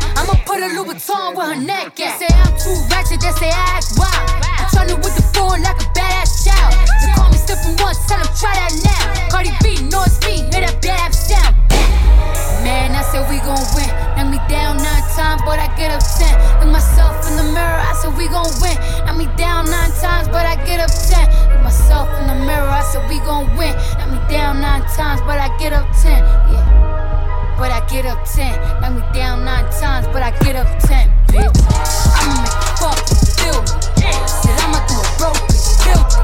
I'ma put a Louboutin with her neck at. Say I'm too ratchet, they say I act wild. I'm tryna with the phone like a badass child. They call me slipping once, tell them try that now. Cardi B, know it's me, hear that bad sound. Man, I said we gon' win. Knock me down nine times, but I get up ten. Look myself in the mirror, I said we gon' win. Knock me down nine times, but I get up ten. Look myself in the mirror, I said we gon' win. Knock me down nine times, but I get up ten. Yeah. But I get up ten. Knock me down nine times, but I get up ten, bitch. I'ma make you fucking feel me. Said I'ma do a broke bitch. I'ma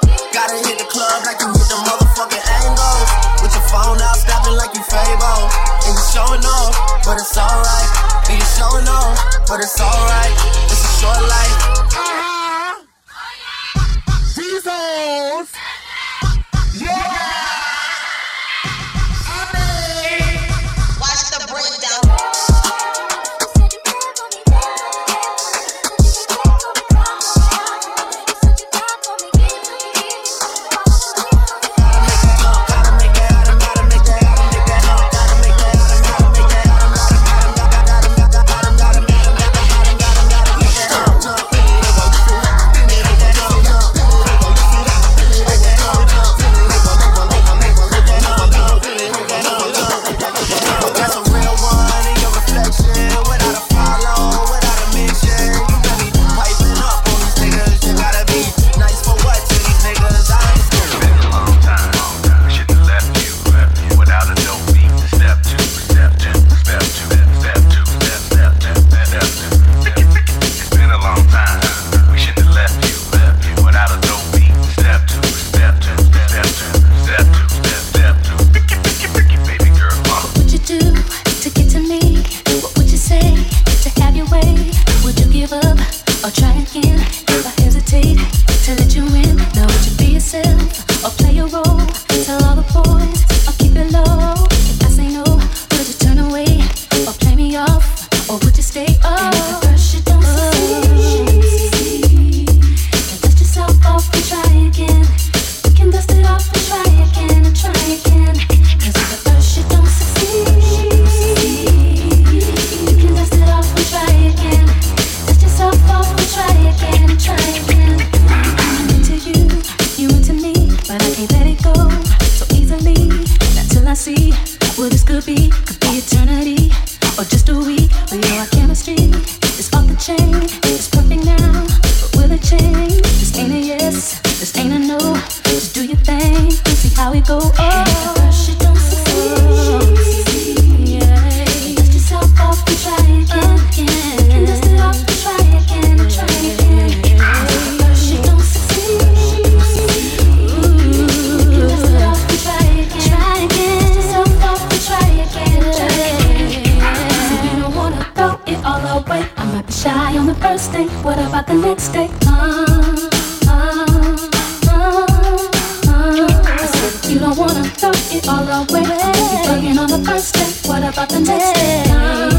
Phone out, snapping like you Fable. And you showing off, but it's alright. And you showing off, but it's alright. It's a short life. Uh-huh. These hoes. First date. What about the next day? Uh, uh, uh. I said you don't wanna throw it all away. You bugging on the first date. What about the next date?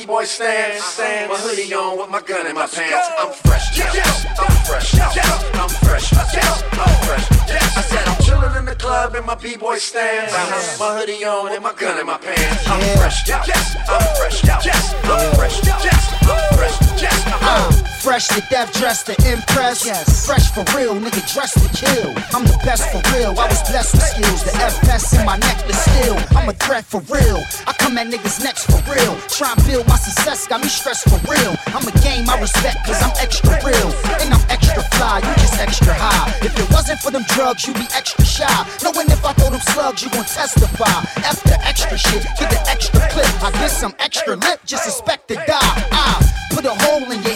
B-boy stand, uh-huh. stand. My hoodie on with my gun in my pants. I'm fresh, yes, I'm fresh, yes, I'm fresh, yes, I'm fresh. Yes. I said I'm chillin' in the club in my b-boy stand, my hoodie on and my gun in my pants. I'm fresh, yes, I'm fresh, yes, I'm fresh, yes, I'm fresh, fresh to death, dressed to impress. Fresh for real, nigga dressed to kill. I'm the best for real. I was blessed with skills. The FS in my neck, necklace still. I'm a threat for real. I come at niggas next for real. Try and build my success, got me stressed for real. I'm a game I respect cause I'm extra real. And I'm extra fly, you just extra high. If it wasn't for them drugs, you'd be extra shy. Knowing if I throw them slugs, you gon' testify. F the extra shit, get the extra clip. I get some extra lip, just expect to die. I put a hole in your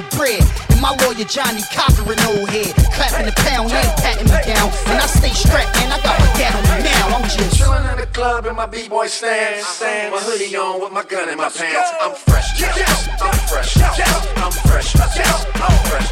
head cause I hold brick. bread. And my lawyer Johnnie Cochran old head. Clapping the pound, ain't patting me down. And I stay strapped, man, I got my gat on me now. I'm just chilling in the club in my b-boy stance. My hoodie on with my gun in my pants. I'm fresh, yes, I'm fresh, yes, I'm fresh, yes, I'm fresh.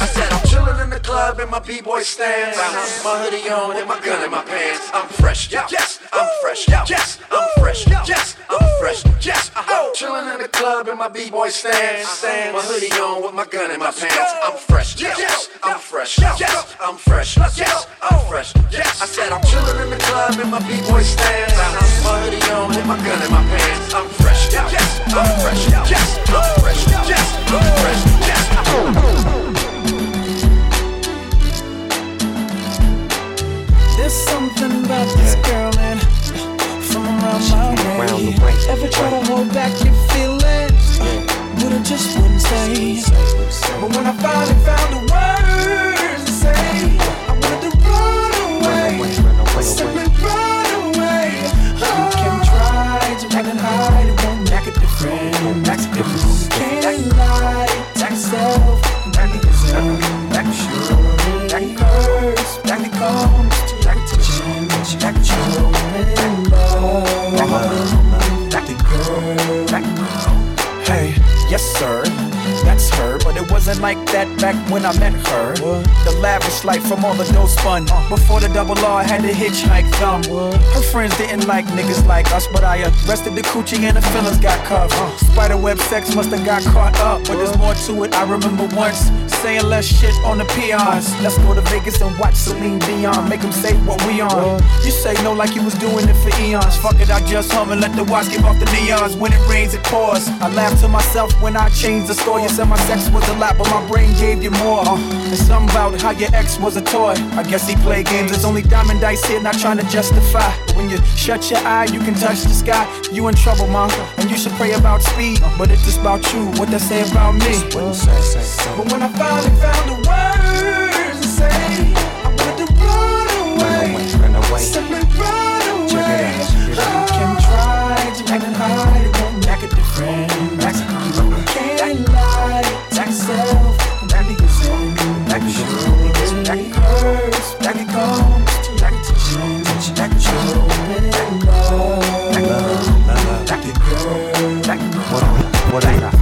I said I'm chilling in the club in my b-boy stance. My hoodie on and my gun in my pants. I'm fresh, yes, I'm fresh, yes, I'm fresh, yes, I'm fresh, yes. I'm chilling in the club in my b-boy stance. My hoodie on with my gun in my pants. I'm fresh, yes, I'm fresh, yes, I'm fresh, yes, I'm fresh, yes. I said I'm chilling in the club in my b-boy stance. My hoodie on and my gun in my pants. I'm fresh, yes, I'm fresh, yes, I'm fresh, yes, I'm fresh, yes. There's something about this girl and from around my way. Ever try to hold back your feelings, I just wouldn't say. But when I finally found the words to say, I wanted to run away, simply run away. You can try to run and hide, it won't make a difference. You can't lie to yourself, make it yourself. Sure, it hurts, back it comes to repetition. Back to in love, yes sir, wasn't like that back when I met her. The lavish life from all the dough spun. Before the double R, I had to hitchhike thumb. Her friends didn't like niggas like us, but I arrested the coochie and the feelings got cuffed. Spiderweb sex must have got caught up, but there's more to it. I remember once saying less shit on the peons. Let's go to Vegas and watch Celine Dion, make them say what we on. You say no like you was doing it for eons. Fuck it, I just hum and let the watch give off the neons. When it rains, it pours. I laugh to myself when I change the story. You said my sex was a lot, but my brain gave you more. Uh, and something about how your ex was a toy. I guess he played games. There's only diamond dice here, not trying to justify. But when you shut your eye, you can touch the sky. You in trouble, mom. And you should pray about speed. But it's just about you, what they say about me. But when I finally found the words to say, I wanted to run away. Run away. Simply run away. You can try to hide, it won't make a difference.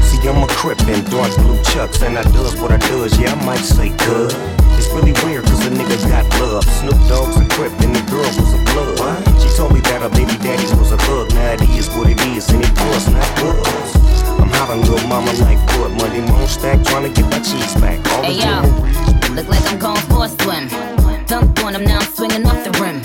See, I'm a crip dark blue chucks, and I does what I does, yeah, I might say good. It's really weird, cause a nigga got love. Snoop Dogg's a crip, and the girl was a blood. She told me that her baby daddy was a bug, now it is what it is, and it was not was. Mama like? Monday moon stack, trying to get my cheese back. All Hey yo, look like I'm going for a swim. Dunked on him, now I'm swinging off the rim.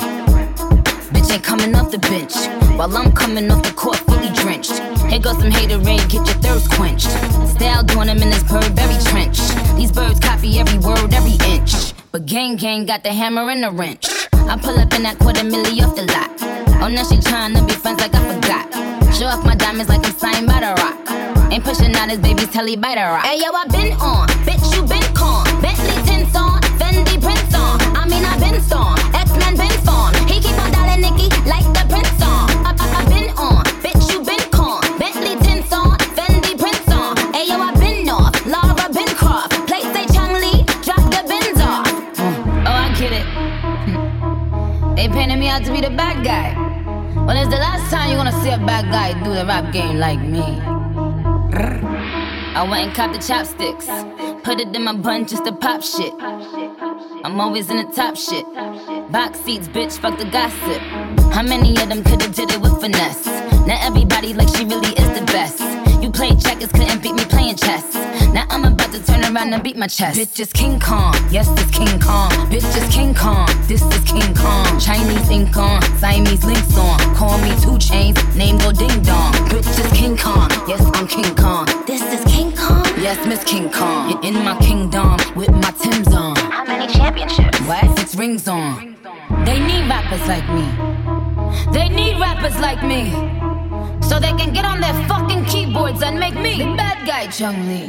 Bitch ain't coming off the bench. While I'm coming off the court, fully drenched. Here goes some hater rain, get your thirst quenched. Style doing him in this Burberry trench. These birds copy every word, every inch. But gang gang got the hammer and the wrench. I pull up in that quarter milli off the lot. Oh, now she tryna be friends like I forgot. Show off my diamonds like I'm signed by the rock. Ain't pushing out his baby's telly by the rock. Hey yo, I been on, bitch you been con. Bentley tints on, Fendi prints on. I mean I been storm, X-Men been formed. He keep on dialing Nicki like the prince on. I, I, I been on, bitch you been con. Bentley tints on, Fendi prints on. Hey yo, I been off, Lara been croft. Play say Chun-Li, drop the bins off. Mm. Oh I get it. Hmm. They painted me out to be the bad guy. Well, it's the last time you're gonna see a bad guy do the rap game like me. I went and copped the chopsticks. Put it in my bun just to pop shit. I'm always in the top shit. Box seats, bitch, fuck the gossip. How many of them could've did it with finesse? Now everybody like she really is the best. Played checkers, couldn't beat me playing chess. Now I'm about to turn around and beat my chest. Bitch is King Kong, yes, it's King Kong. Bitch is King Kong, this is King Kong. Chinese ink on, Siamese links on. Call me two chains, name go ding dong. Bitch is King Kong, yes, I'm King Kong. This is King Kong, yes, Miss King Kong. In my kingdom with my Tim's on. How many championships? What? Six rings on. They need rappers like me. They need rappers like me. So they can get on their fucking keyboards and make me the bad guy, Chun-Li.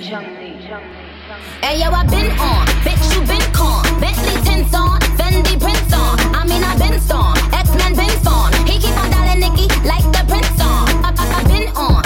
Hey yo, I been on, bitch you been con. Bentley tints on, Fendi prints on. I mean I been storm, X-Men been formed. He keep on dialing Nicki like the prince on. I, I, I been on,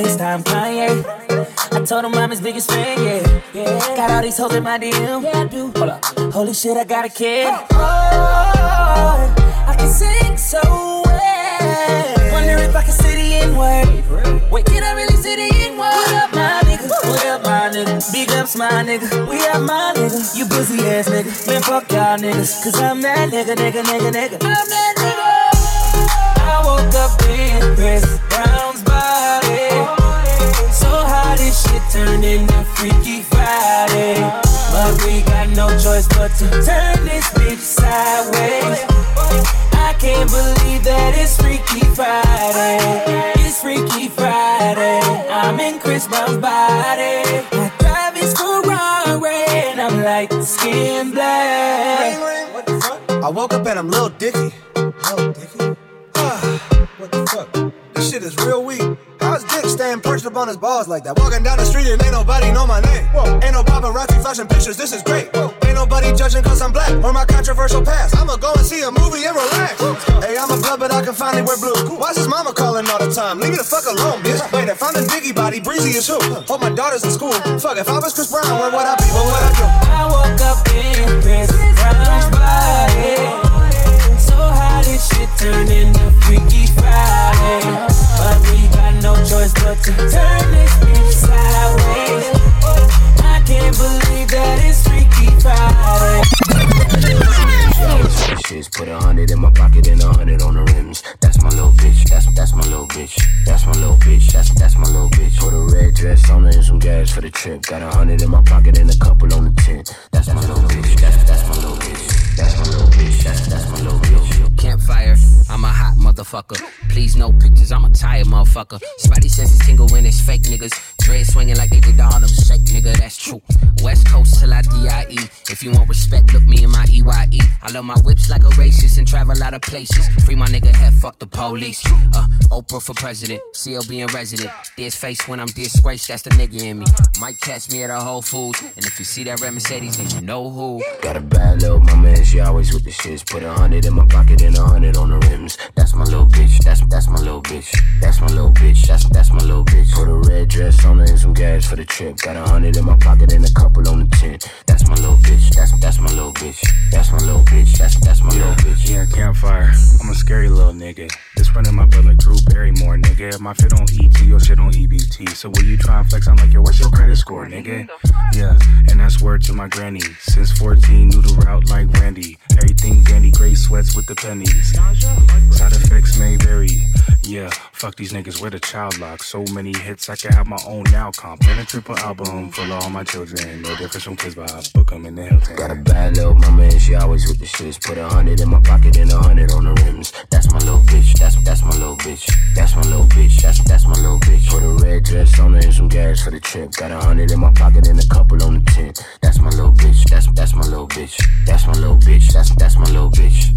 FaceTime Kanye. I told him I'm his biggest fan, yeah. yeah. Got all these hoes in my DM. Yeah, I do. Hold up. Holy shit, I got a kid. Oh, I can sing so well. Wonder if I can say the N word. Wait, can I really say the N word? What up, my nigga? What up, my nigga? Big ups, my nigga. We are my nigga. You pussy ass nigga. Man, fuck y'all niggas. Cause I'm that nigga, nigga, nigga, nigga. I'm that nigga. I woke up in Chris Brown's body. So how this shit turned into Freaky Friday. But we got no choice but to turn this bitch sideways. I can't believe that it's Freaky Friday. It's Freaky Friday. I'm in Chris Brown's body. I drive his Ferrari and I'm like skin black. What the fuck? I woke up and I'm Lil Dicky. Lil Dicky? Ah, what the fuck? This shit is real weak. How's Dick staying perched up on his balls like that? Walking down the street and ain't nobody know my name. Whoa. Ain't no paparazzi flashing pictures, this is great. Whoa. Ain't nobody judging cause I'm black or my controversial past. I'ma go and see a movie and relax. Hey, I'm a blood, but I can finally wear blue. Why's his mama calling all the time? Leave me the fuck alone, bitch. Wait, if I'm in Dicky body, Breezy is who? Hope my daughter's in school. Fuck, if I was Chris Brown, where would I be? What would I do? I woke up in Chris Brown's trip. Got a hundred in my pocket and a couple on the tent. That's my little bitch. That's that's my little bitch. That's my little bitch. That's that's my little bitch. Campfire, I'm a hot motherfucker. Please no pictures, I'm a tired motherfucker. Spidey senses tingle when it's fake niggas. Dread swinging like they did the Harlem Shake, nigga, that's true. If you want respect, look me in my EYE. I love my whips like a racist and travel a lot of places. Free my nigga head, fuck the police. Uh, Oprah for president, CLB in resident. This face when I'm disgraced, that's the nigga in me. Might catch me at a Whole Foods. And if you see that red Mercedes, then you know who. Got a bad little mama she always with the shits. Put a hundred in my pocket and a hundred on the rims. That's my little bitch. That's that's my little bitch. That's my little bitch. That's that's my little bitch. Put a red dress on her and some gas for the trip. Got a hundred in my pocket and a couple on the tent. That's my little bitch. That's that's my little bitch. That's my little bitch. That's that's my little bitch. Yeah, campfire. I'm a scary little nigga. This running my blood like Drew Barrymore, nigga. My fit on ET, your shit on EBT. So when you try and flex, I'm like, yo, what's your credit score, nigga? Yeah, and that's word to my granny. Since 14, knew the route like Randy. Everything dandy, gray sweats with the pennies. Side effects may vary. Yeah, fuck these niggas with a child lock. So many hits, I can have my own now comp. And a triple album of all my children. No difference from kids, but I book in the Hilton. Got a bad little mama and she always with the shits. Put a hundred in my pocket and a hundred on the rims. That's my little bitch. That's that's my little bitch. That's my little bitch. That's that's my little bitch. Put a red dress on her and some gas for the trip. Got a hundred in my pocket and a couple on the tent. That's my little bitch. That's that's my little bitch. That's my little bitch. That's that's my little bitch.